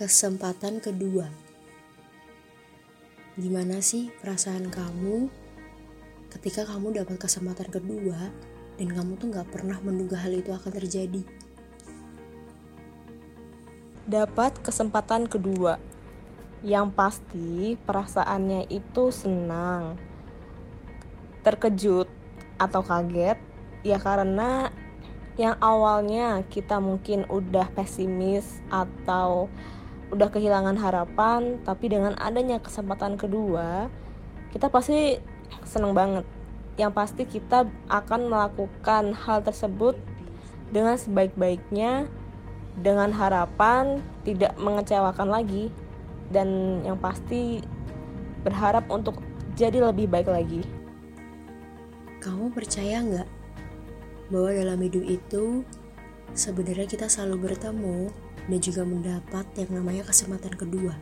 Kesempatan kedua. Gimana sih perasaan kamu ketika kamu dapat kesempatan kedua dan kamu tuh gak pernah menduga hal itu akan terjadi? Dapat kesempatan kedua. Yang pasti perasaannya itu senang, terkejut atau kaget ya karena yang awalnya kita mungkin udah pesimis atau udah kehilangan harapan tapi dengan adanya kesempatan kedua kita pasti seneng banget. Yang pasti kita akan melakukan hal tersebut dengan sebaik-baiknya dengan harapan tidak mengecewakan lagi dan yang pasti berharap untuk jadi lebih baik lagi. Kamu percaya nggak bahwa dalam hidup itu sebenarnya kita selalu bertemu dan juga mendapat yang namanya kesempatan kedua.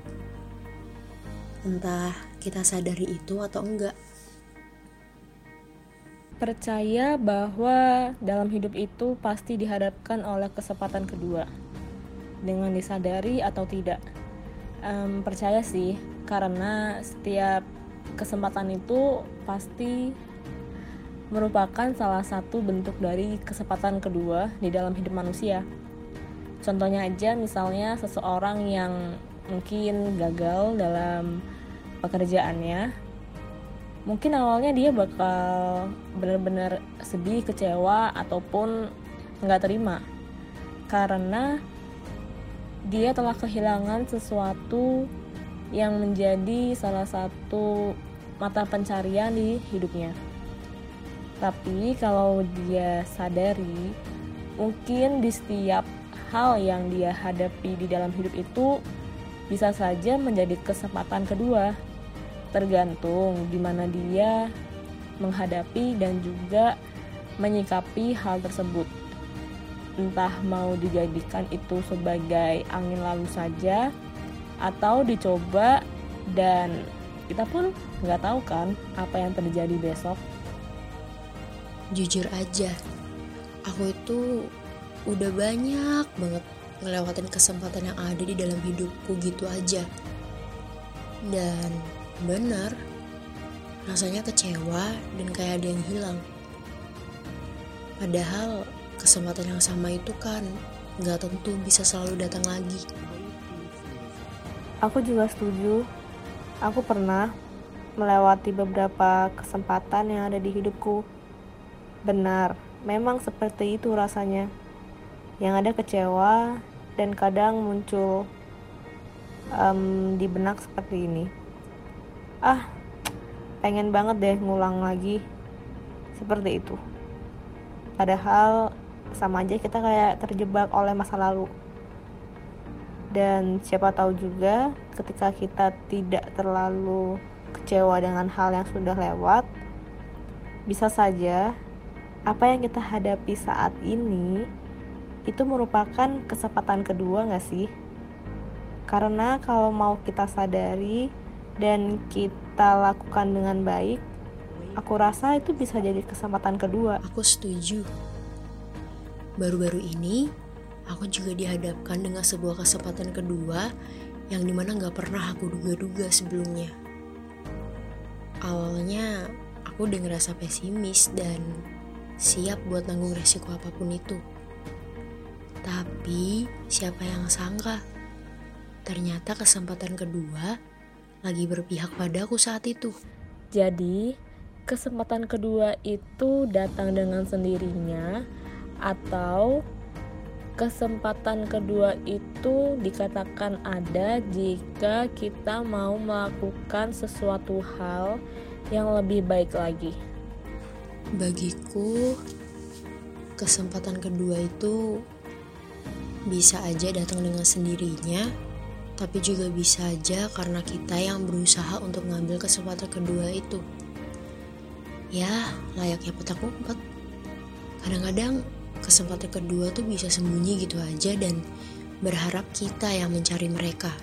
Entah kita sadari itu atau enggak. Percaya bahwa dalam hidup itu pasti dihadapkan oleh kesempatan kedua, dengan disadari atau tidak. Um, percaya sih, karena setiap kesempatan itu pasti merupakan salah satu bentuk dari kesempatan kedua di dalam hidup manusia. Contohnya aja misalnya seseorang yang mungkin gagal dalam pekerjaannya. Mungkin awalnya dia bakal benar-benar sedih, kecewa ataupun nggak terima karena dia telah kehilangan sesuatu yang menjadi salah satu mata pencarian di hidupnya. Tapi kalau dia sadari, mungkin di setiap hal yang dia hadapi di dalam hidup itu bisa saja menjadi kesempatan kedua, tergantung gimana dia menghadapi dan juga menyikapi hal tersebut. Entah mau dijadikan itu sebagai angin lalu saja, atau dicoba dan kita pun nggak tahu kan apa yang terjadi besok. Jujur aja, aku itu udah banyak banget ngelewatin kesempatan yang ada di dalam hidupku gitu aja. Dan bener, rasanya kecewa dan kayak ada yang hilang. Padahal kesempatan yang sama itu kan gak tentu bisa selalu datang lagi. Aku juga setuju. Aku pernah melewati beberapa kesempatan yang ada di hidupku. Benar, memang seperti itu rasanya. Yang ada kecewa dan kadang muncul um, di benak seperti ini. Ah pengen banget deh ngulang lagi seperti itu. Padahal sama aja kita kayak terjebak oleh masa lalu. Dan siapa tahu juga ketika kita tidak terlalu kecewa dengan hal yang sudah lewat bisa saja apa yang kita hadapi saat ini itu merupakan kesempatan kedua gak sih? Karena kalau mau kita sadari dan kita lakukan dengan baik, aku rasa itu bisa jadi kesempatan kedua. Aku setuju. Baru-baru ini, aku juga dihadapkan dengan sebuah kesempatan kedua yang di mana gak pernah aku duga-duga sebelumnya. Awalnya, aku udah ngerasa pesimis dan siap buat nanggung resiko apa pun itu. Tapi siapa yang sangka? Ternyata kesempatan kedua lagi berpihak padaku saat itu. Jadi, kesempatan kedua itu datang dengan sendirinya atau kesempatan kedua itu dikatakan ada jika kita mau melakukan sesuatu hal yang lebih baik lagi. Bagiku, kesempatan kedua itu bisa aja datang dengan sendirinya, tapi juga bisa aja karena kita yang berusaha untuk ngambil kesempatan kedua itu. Ya, layaknya petak umpet. Kadang-kadang kesempatan kedua tuh bisa sembunyi gitu aja dan berharap kita yang mencari mereka.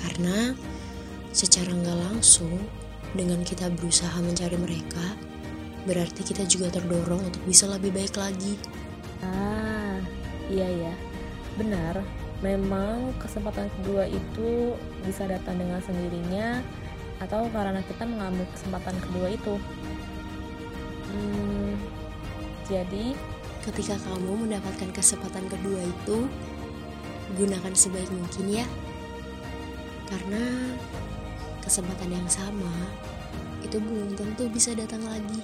Karena secara nggak langsung dengan kita berusaha mencari mereka, berarti kita juga terdorong untuk bisa lebih baik lagi. Ah, Iya ya, benar. memang kesempatan kedua itu bisa datang dengan sendirinya atau karena kita mengambil kesempatan kedua itu. Hmm, jadi ketika kamu mendapatkan kesempatan kedua itu, gunakan sebaik mungkin ya. Karena kesempatan yang sama itu belum tentu bisa datang lagi.